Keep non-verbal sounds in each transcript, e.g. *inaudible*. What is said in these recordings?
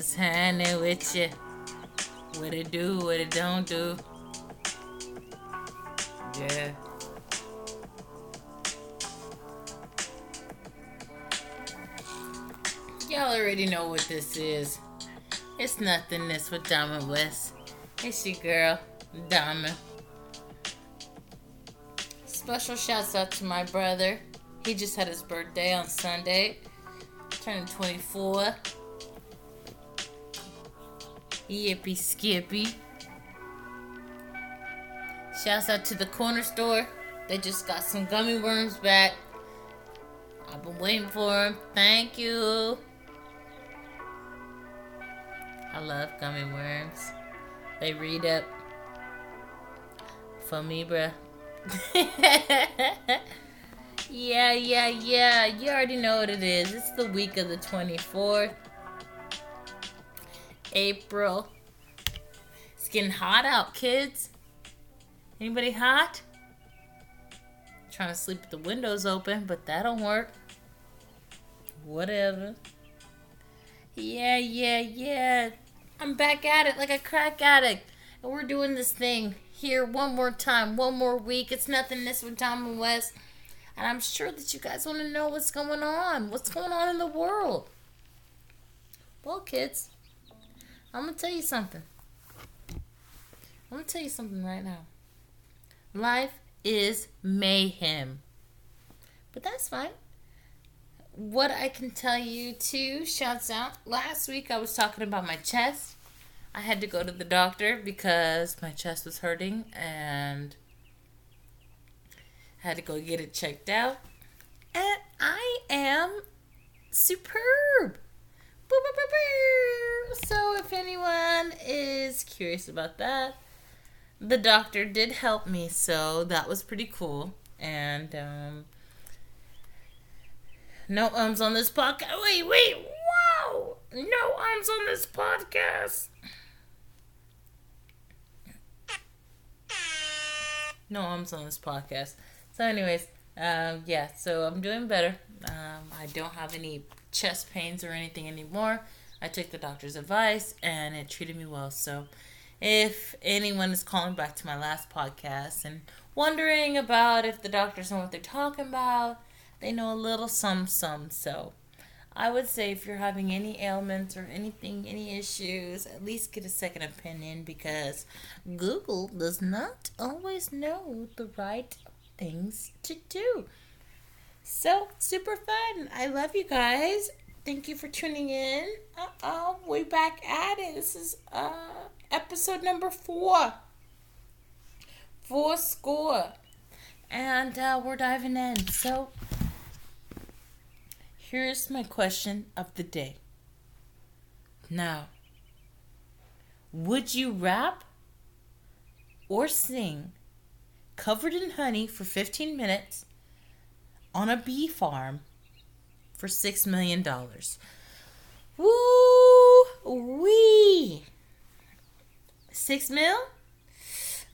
What's happening with you? What it do, what it don't do. Yeah. Y'all already know what this is. It's nothingness with Diamond West. It's your girl, Diamond. Special shouts out to my brother. He just had his birthday on Sunday, turning 24. Yippee skippy. Shouts out to the corner store. They just got some gummy worms back. I've been waiting for them. Thank you. I love gummy worms. They read up for me, bruh. *laughs* yeah, yeah, yeah. You already know what it is. It's the week of the 24th. April. It's getting hot out, kids. Anybody hot? Trying to sleep with the windows open, but that don't work. Whatever. Yeah, yeah, yeah. I'm back at it like a crack addict. And we're doing this thing here one more time, one more week. It's Nothingness with Diamond West. And I'm sure that you guys want to know what's going on. What's going on in the world? Well, kids, I'm to tell you something. I'm to tell you something right now. Life is mayhem. But that's fine. What I can tell you too, shouts out. Last week I was talking about my chest. I had to go to the doctor because my chest was hurting and had to go get it checked out. And I am superb. So if anyone is curious about that, the doctor did help me, so that was pretty cool. And um, no ums on this podcast. Wait, wait, whoa! No ums on this podcast. No ums on this podcast. So, anyways, um, yeah. So I'm doing better. Um, I don't have any chest pains or anything anymore. I took the doctor's advice, and it treated me well. So if anyone is calling back to my last podcast and wondering about if the doctors know what they're talking about, they know a little some some. So I would say if you're having any ailments or anything, any issues, at least get a second opinion because Google does not always know the right things to do. So super fun. I love you guys. Thank you for tuning in. Uh oh, we back at it. This is uh episode number four. Four score. And uh, we're diving in. So, here's my question of the day. Now, would you rap or sing covered in honey for 15 minutes on a bee farm for $6 million? Woo wee! Six mil?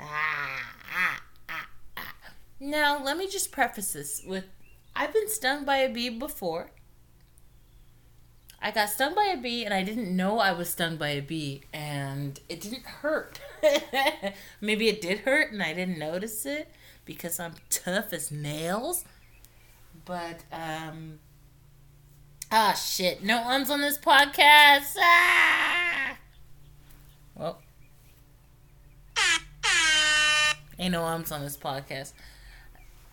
Ah, ah, ah, ah. Now, let me just preface this with I've been stung by a bee before. I got stung by a bee and I didn't know I was stung by a bee and it didn't hurt. *laughs* Maybe it did hurt and I didn't notice it because I'm tough as nails. But um ah shit, no one's on this podcast. Ah! Well, Ain't no arms on this podcast.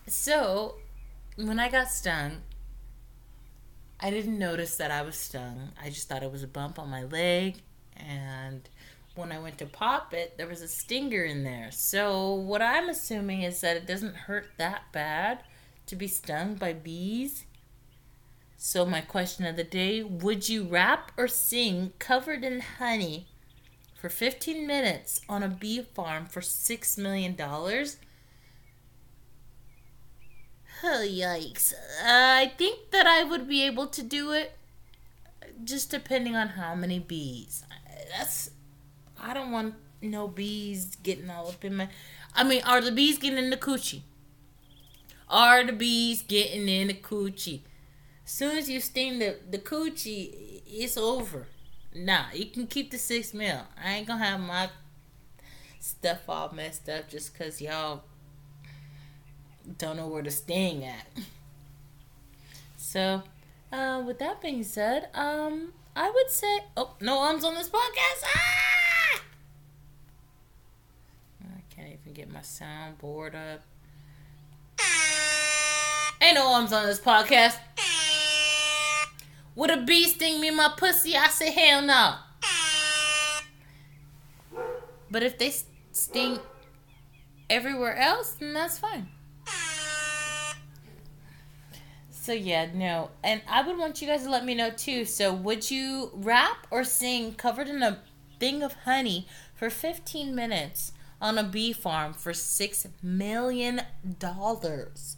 So, when I got stung, I didn't notice that I was stung. I just thought it was a bump on my leg. And when I went to pop it, there was a stinger in there. So, what I'm assuming is that it doesn't hurt that bad to be stung by bees. So, my question of the day would you rap or sing covered in honey for 15 minutes on a bee farm for $6 million. Oh, yikes. Uh, I think that I would be able to do it just depending on how many bees. That's. I don't want no bees getting all up in my. I mean, are the bees getting in the coochie? Are the bees getting in the coochie? As soon as you sting the, the coochie, it's over. Nah, you can keep the six mil. I ain't gonna have my stuff all messed up just because y'all don't know where to sting at. *laughs* So, uh, with that being said, um, I would say, oh, no arms on this podcast. Ah! I can't even get my soundboard up. Ain't no arms on this podcast. Would a bee sting me in my pussy? I say hell no. But if they sting everywhere else, then that's fine. So yeah, no. And I would want you guys to let me know too. So would you rap or sing covered in a thing of honey for 15 minutes on a bee farm for 6 million dollars?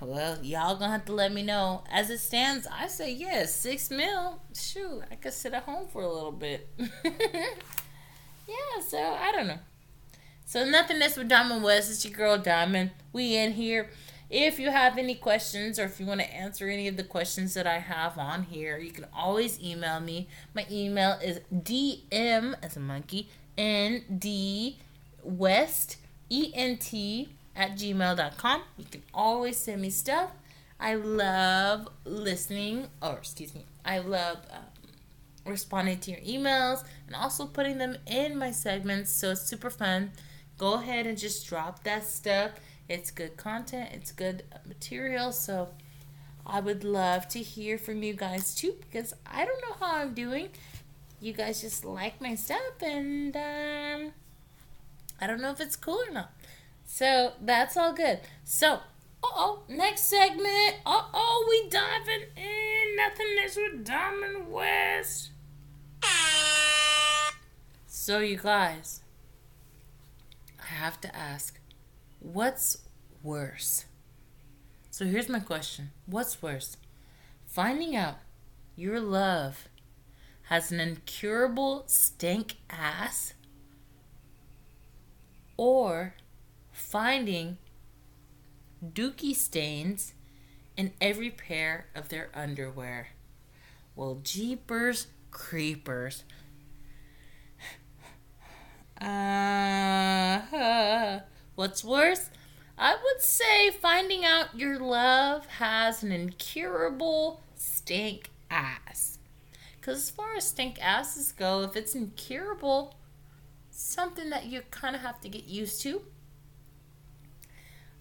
Well, y'all gonna have to let me know. As it stands, I say yes, six mil. Shoot, I could sit at home for a little bit. *laughs* yeah, so I don't know. So Nothingness with Diamond West. It's your girl Diamond. We in here. If you have any questions or if you want to answer any of the questions that I have on here, you can always email me. My email is dm as a monkey nd west ent at gmail.com. You can always send me stuff. I love listening, or excuse me, I love um, responding to your emails and also putting them in my segments. So it's super fun. Go ahead and just drop that stuff. It's good content, it's good material. So I would love to hear from you guys too because I don't know how I'm doing. You guys just like my stuff, and um, I don't know if it's cool or not. So that's all good. So, oh, next segment. Uh oh, we diving in. Nothing less with Diamond West. So, you guys, I have to ask, what's worse? So, here's my question What's worse? Finding out your love has an incurable stink ass or finding dookie stains in every pair of their underwear. Well, jeepers creepers. Uh, *laughs* what's worse? I would say finding out your love has an incurable stink ass. Because as far as stink asses go, if it's incurable, something that you kind of have to get used to.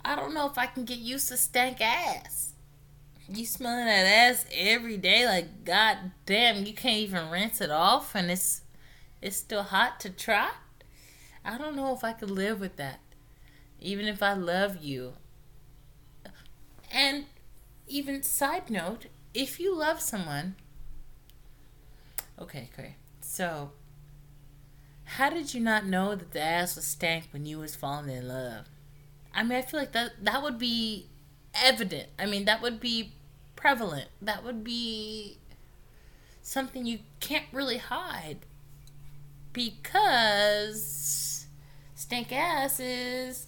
I don't know if I can get used to stank ass. You smelling that ass every day, like god damn, you can't even rinse it off, and it's it's still hot to try. I don't know if I could live with that, even if I love you. And even side note, if you love someone, okay, okay, so how did you not know that the ass was stank when you was falling in love? I mean, I feel like that that would be evident. I mean, that would be prevalent. That would be something you can't really hide because stank ass is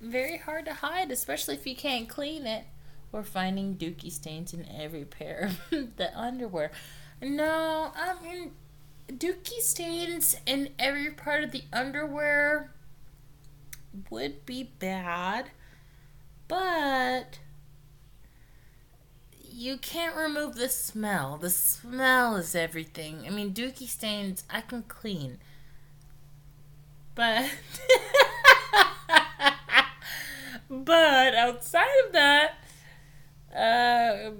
very hard to hide, especially if you can't clean it or finding dookie stains in every pair of *laughs* the underwear. No, I mean dookie stains in every part of the underwear would be bad, but you can't remove the smell. The smell is everything. I mean, dookie stains I can clean, but *laughs* but outside of that, uh,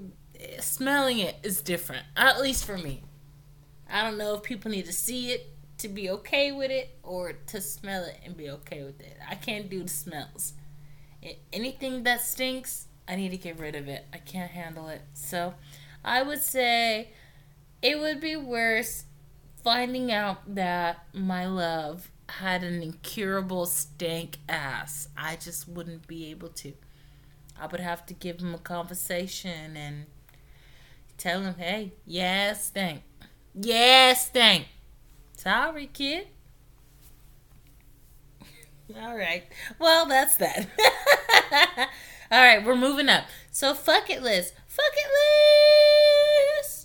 smelling it is different. At least for me. I don't know if people need to see it to be okay with it or to smell it and be okay with it. I can't do the smells. Anything that stinks, I need to get rid of it. I can't handle it. So I would say it would be worse finding out that my love had an incurable stank ass. I just wouldn't be able to. I would have to give him a conversation and tell him, hey, yeah, stink. Yeah, stink. Sorry, kid. *laughs* All right. Well, that's that. *laughs* All right, we're moving up. So, fuck it list. Fuck it list.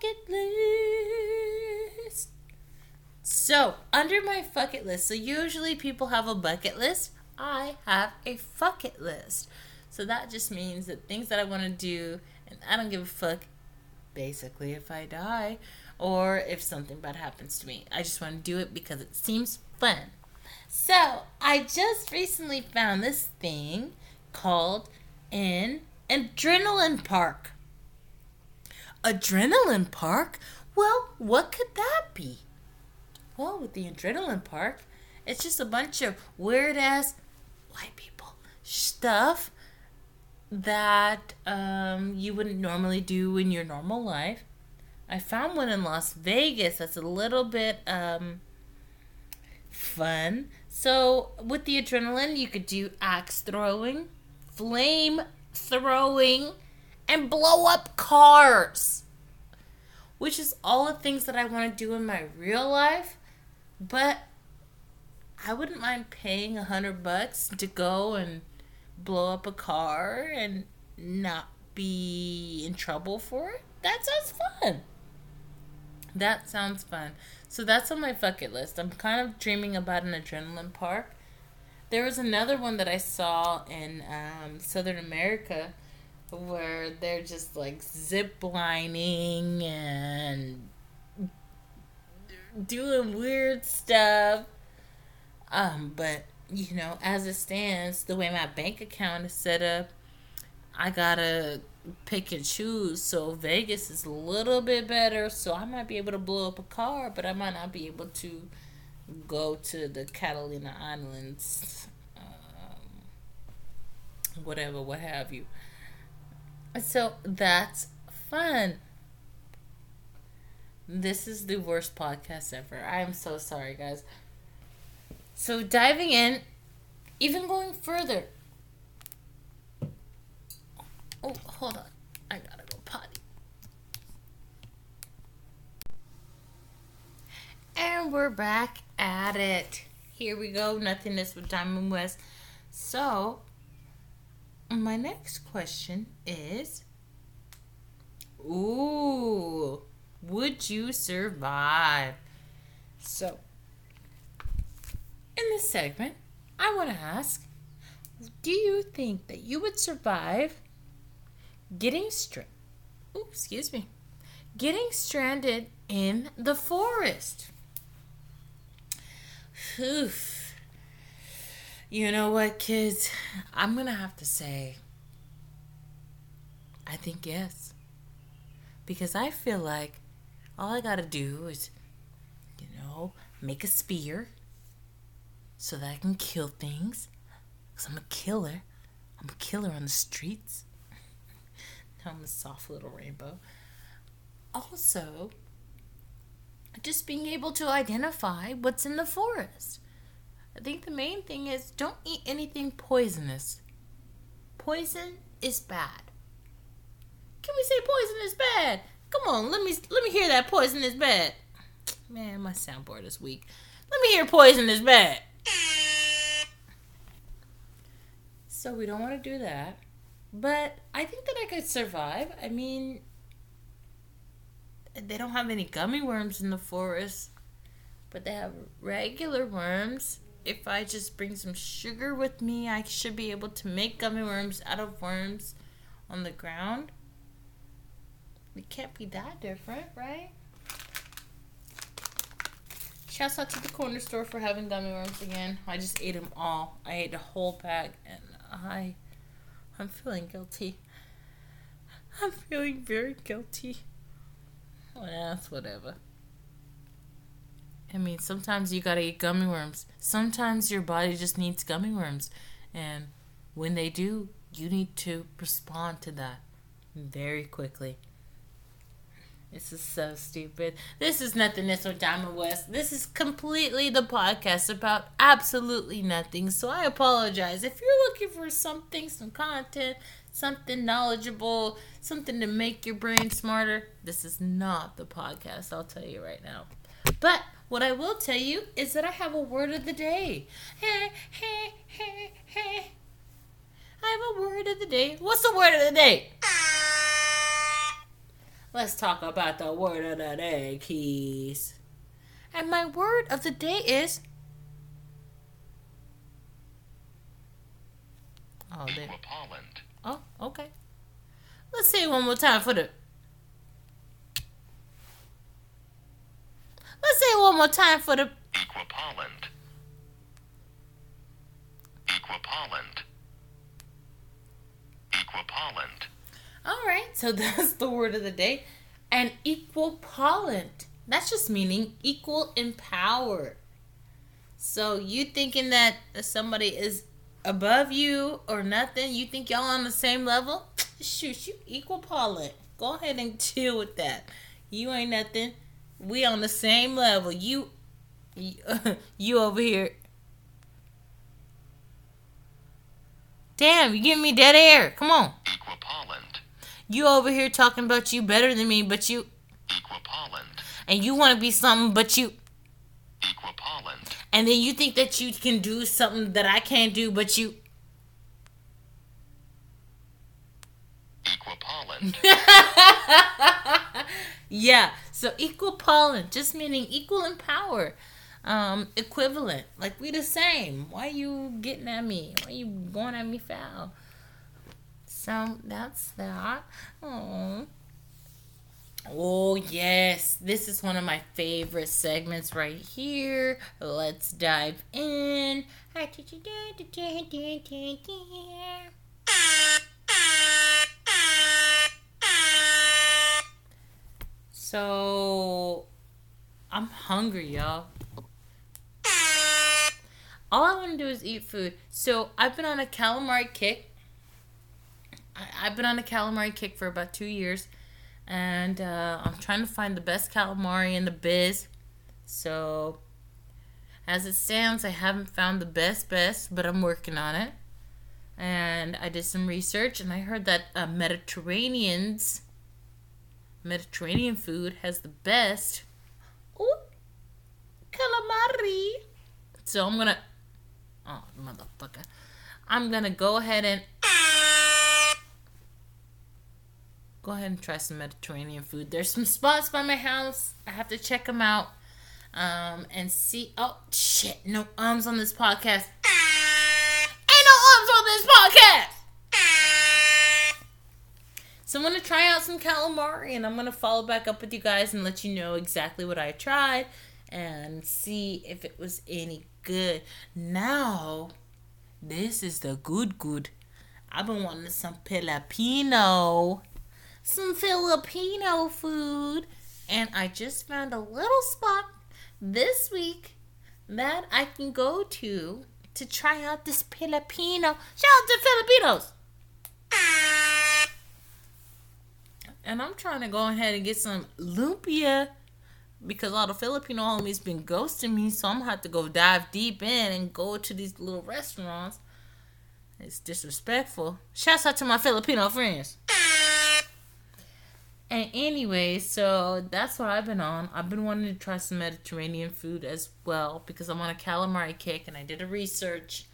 bucket list. So, under my fuck it list, so usually people have a bucket list. I have a bucket list. So that just means that things that I want to do, and I don't give a fuck, basically, if I die or if something bad happens to me. I just want to do it because it seems fun. So I just recently found this thing called an adrenaline park. Adrenaline park? Well, what could that be? Well, with the adrenaline park, it's just a bunch of weird ass white people stuff that um, you wouldn't normally do in your normal life. I found one in Las Vegas that's a little bit um, fun. So, with the adrenaline, you could do axe throwing, flame throwing, and blow up cars. Which is all the things that I want to do in my real life. But I wouldn't mind paying a hundred bucks to go and blow up a car and not be in trouble for it. That sounds fun. That sounds fun. So that's on my bucket list. I'm kind of dreaming about an adrenaline park. There was another one that I saw in um, Southern America where they're just like zip lining and doing weird stuff. Um, but you know, as it stands, the way my bank account is set up, I gotta pick and choose. So Vegas is a little bit better. So I might be able to blow up a car, but I might not be able to go to the Catalina Islands, um, whatever, what have you. So that's fun. This is the worst podcast ever. I am so sorry, guys. So diving in, even going further. Oh, hold on. I gotta go potty. And we're back at it. Here we go. Nothingness with Diamond West. So, my next question is Ooh, would you survive? So, in this segment, I want to ask Do you think that you would survive getting stranded? Oh, excuse me. Getting stranded in the forest. Oof. You know what, kids? I'm going to have to say, I think yes. Because I feel like all I got to do is, you know, make a spear so that I can kill things. Because I'm a killer. I'm a killer on the streets. now *laughs* I'm a soft little rainbow. Also, just being able to identify what's in the forest. I think the main thing is don't eat anything poisonous. Poison is bad. Can we say poison is bad? Come on, let me let me hear that poison is bad. Man, my soundboard is weak. Let me hear poison is bad. So we don't want to do that. But I think that I could survive. I mean, they don't have any gummy worms in the forest, but they have regular worms. If I just bring some sugar with me, I should be able to make gummy worms out of worms on the ground. It can't be that different, right? Shouts out to the corner store for having gummy worms again. I just ate them all. I ate a whole pack and I I'm feeling guilty. I'm feeling very guilty. Well, that's whatever. I mean, sometimes you gotta eat gummy worms. Sometimes your body just needs gummy worms. And when they do, you need to respond to that very quickly. This is so stupid. This is nothingness with Diamond West. This is completely the podcast about absolutely nothing. So I apologize. If you're looking for something, some content, something knowledgeable, something to make your brain smarter, this is not the podcast. I'll tell you right now. But what I will tell you is that I have a word of the day. Hey, hey, hey, hey. I have a word of the day. What's the word of the day? Ah. Let's talk about the word of the day, Keys. And my word of the day is. Oh, there. Oh, okay. Let's say it one more time for the. Let's say it one more time for the. All right, so *laughs* that's the word of the day. And equipollent. That's just meaning equal in power. So you thinking that somebody is above you or nothing? You think y'all on the same level? *tsk* Shoot, you equal pollen. Go ahead and *laughs* deal with that. You ain't nothing. We on the same level. You, you, *laughs* you over here. Damn, you giving me dead air. Come on. Equipollent. You over here talking about you better than me, but you Equipollent. and you want to be something, but you Equipollent. and then you think that you can do something that I can't do, but you Equipollent. *laughs* yeah. So equal pollen, just meaning equal in power, um, equivalent. Like we the same. Why you getting at me? Why you going at me foul? So that's that. Oh. Oh yes, this is one of my favorite segments right here. Let's dive in. So I'm hungry, y'all. All I want to do is eat food. So I've been on a calamari kick. I, I've been on a calamari kick for about two years, and uh, I'm trying to find the best calamari in the biz. So, as it stands, I haven't found the best best, but I'm working on it. And I did some research, and I heard that uh, Mediterraneans, Mediterranean food has the best. Ooh, calamari. So I'm gonna. Oh, motherfucker. I'm gonna go ahead and. Go ahead and try some Mediterranean food. There's some spots by my house. I have to check them out. Um, and see. Oh, shit. No ums on this podcast. Ain't no ums on this podcast! So I'm gonna try out some calamari and I'm gonna follow back up with you guys and let you know exactly what I tried and see if it was any good. Now, this is the good good. I've been wanting some Filipino, some Filipino food, and I just found a little spot this week that I can go to to try out this Filipino. Shout out to Filipinos! And I'm trying to go ahead and get some lumpia because all the Filipino homies been ghosting me, so I'm gonna have to go dive deep in and go to these little restaurants. It's disrespectful. Shouts out to my Filipino friends. And anyway, so that's what I've been on. I've been wanting to try some Mediterranean food as well because I'm on a calamari kick and I did a research.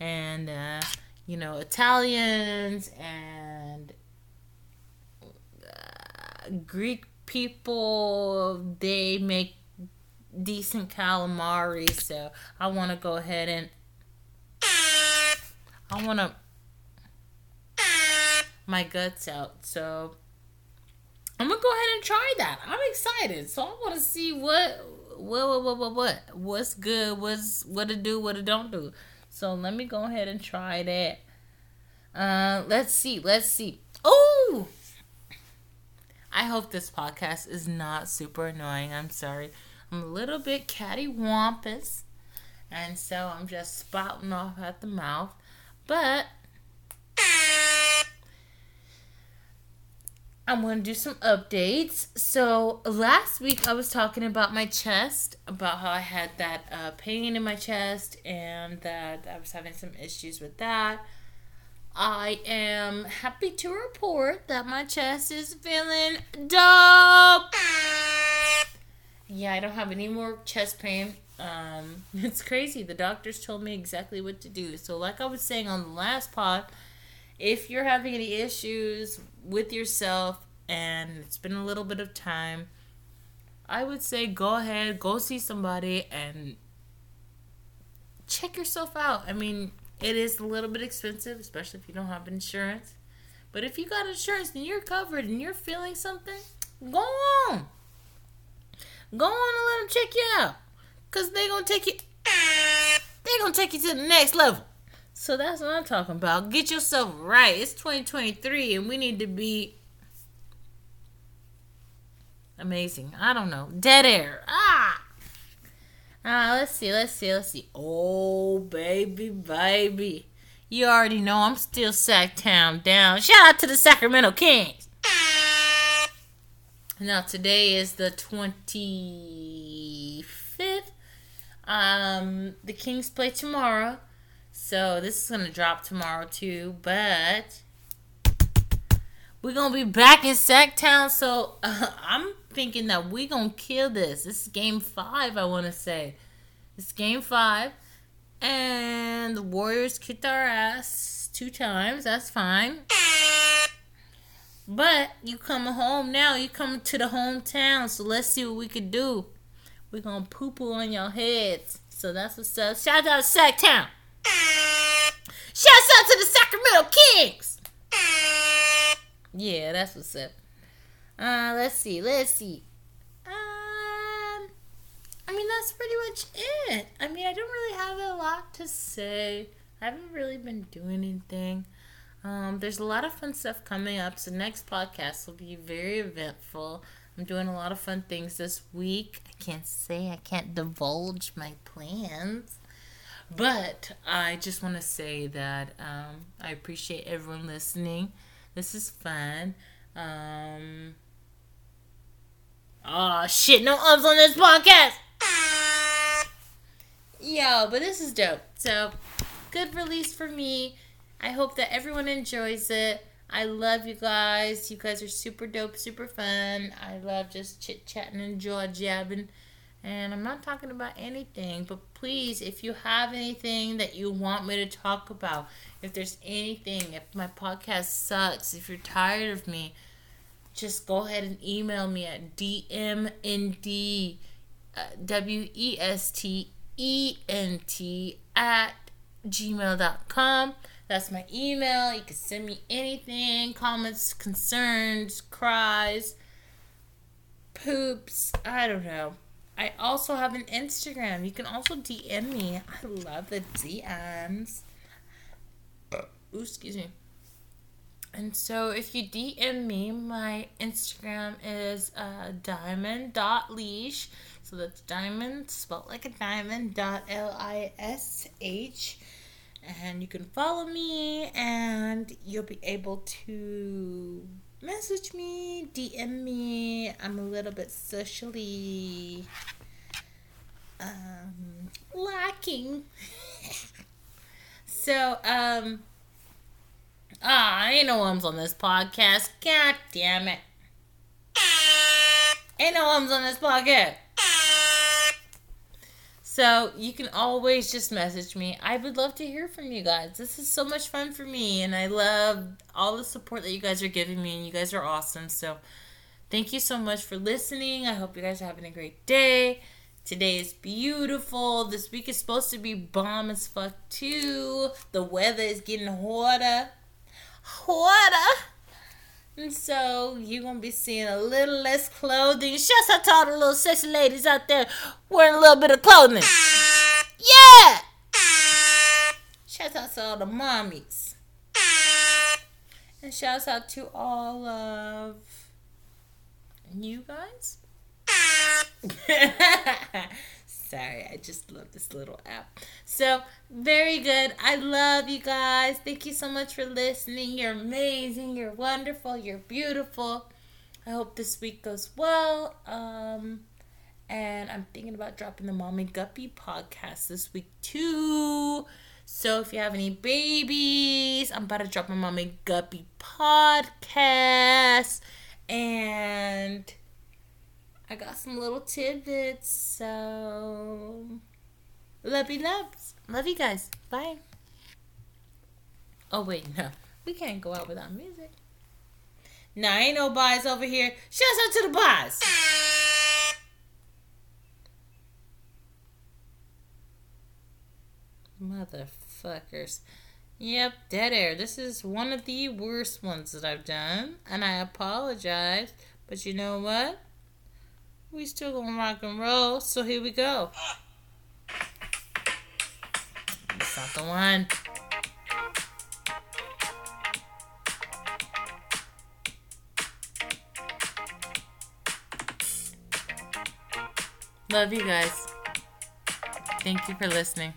And, uh, you know, Italians and uh, Greek people, they make decent calamari. So I want to go ahead and. I want to. My guts out. So I'm gonna go ahead and try that. I'm excited, so I want to see what, what, what, what, what, what, what's good, what's what to do, what it don't do. So let me go ahead and try that. Uh, let's see, let's see. Oh, I hope this podcast is not super annoying. I'm sorry, I'm a little bit cattywampus, and so I'm just spouting off at the mouth, but. I'm going to do some updates. So, last week I was talking about my chest, about how I had that uh, pain in my chest and that I was having some issues with that. I am happy to report that my chest is feeling dope. Yeah, I don't have any more chest pain. Um, *laughs* it's crazy. The doctors told me exactly what to do. So, like I was saying on the last pod, if you're having any issues with yourself, and it's been a little bit of time, I would say go ahead, go see somebody and check yourself out. I mean, it is a little bit expensive, especially if you don't have insurance. But if you got insurance and you're covered and you're feeling something, go on. Go on and let them check you out. Cause they're gonna take you They're gonna take you to the next level. So that's what I'm talking about. Get yourself right. It's 2023 and we need to be amazing. I don't know. Dead air. Ah. Ah, let's see, let's see, let's see. Oh, baby, baby. You already know I'm still Sacktown down. Shout out to the Sacramento Kings. Now today is the 25th. Um, the Kings play tomorrow. So this is gonna drop tomorrow too, but we're gonna be back in Sacktown. So uh, *laughs* I'm thinking that we're gonna kill this. This is game five, I wanna say. It's game five. And the Warriors kicked our ass two times. That's fine. But you coming home now. You coming to the hometown. So let's see what we could do. We're gonna poo poo on your heads. So that's what's up. Shout out to Sacktown. Shout out to the Sacramento Kings. Yeah, that's what's up. Uh, let's see. Let's see. Um, I mean, that's pretty much it. I mean, I don't really have a lot to say. I haven't really been doing anything. Um, there's a lot of fun stuff coming up. So next podcast will be very eventful. I'm doing a lot of fun things this week. I can't say I can't divulge my plans. But I just want to say that um, I appreciate everyone listening. This is fun. Um, oh shit! No ums on this podcast. Yo, but this is dope. So, good release for me. I hope that everyone enjoys it. I love you guys. You guys are super dope, super fun. I love just chit chatting and jaw jabbing. And I'm not talking about anything, but please, if you have anything that you want me to talk about, if there's anything, if my podcast sucks, if you're tired of me, just go ahead and email me at dmnd uh, w-e-s-t-e-n-t at gmail.com that's my email. You can send me anything comments concerns cries poops i don't know i also have an instagram you can also dm me i love the dms Ooh, excuse me and so if you DM me, my Instagram is uh, diamond.lish. So that's diamond, spelled like a diamond, dot L I S H. And you can follow me and you'll be able to message me, DM me. I'm a little bit socially um, lacking. *laughs* so, um, Ah, ain't no ums on this podcast. God damn it. Ain't no ums on this podcast. So you can always just message me. I would love to hear from you guys. This is so much fun for me, and I love all the support that you guys are giving me, and you guys are awesome. So thank you so much for listening. I hope you guys are having a great day. Today is beautiful. This week is supposed to be bomb as fuck too. The weather is getting hotter water. And so you're gonna be seeing a little less clothing. Shouts out to all the little sexy ladies out there wearing a little bit of clothing. Yeah! Shouts out to all the mommies. And shouts out to all of you guys. *laughs* Sorry, I just love this little app. So, very good. I love you guys. Thank you so much for listening. You're amazing. You're wonderful. You're beautiful. I hope this week goes well. Um, and I'm thinking about dropping the Mommy Guppy podcast this week too. So if you have any babies, I'm about to drop my Mommy Guppy podcast. And I got some little tidbits. So, lovey loves. Love you guys. Bye. Oh, wait, no. We can't go out without music. Nah, ain't no buys over here. Shouts out to the buys. Motherfuckers. Yep, dead air. This is one of the worst ones that I've done, and I apologize. But you know what? We still gonna rock and roll, so here we go. It's not the one. Love you guys. Thank you for listening.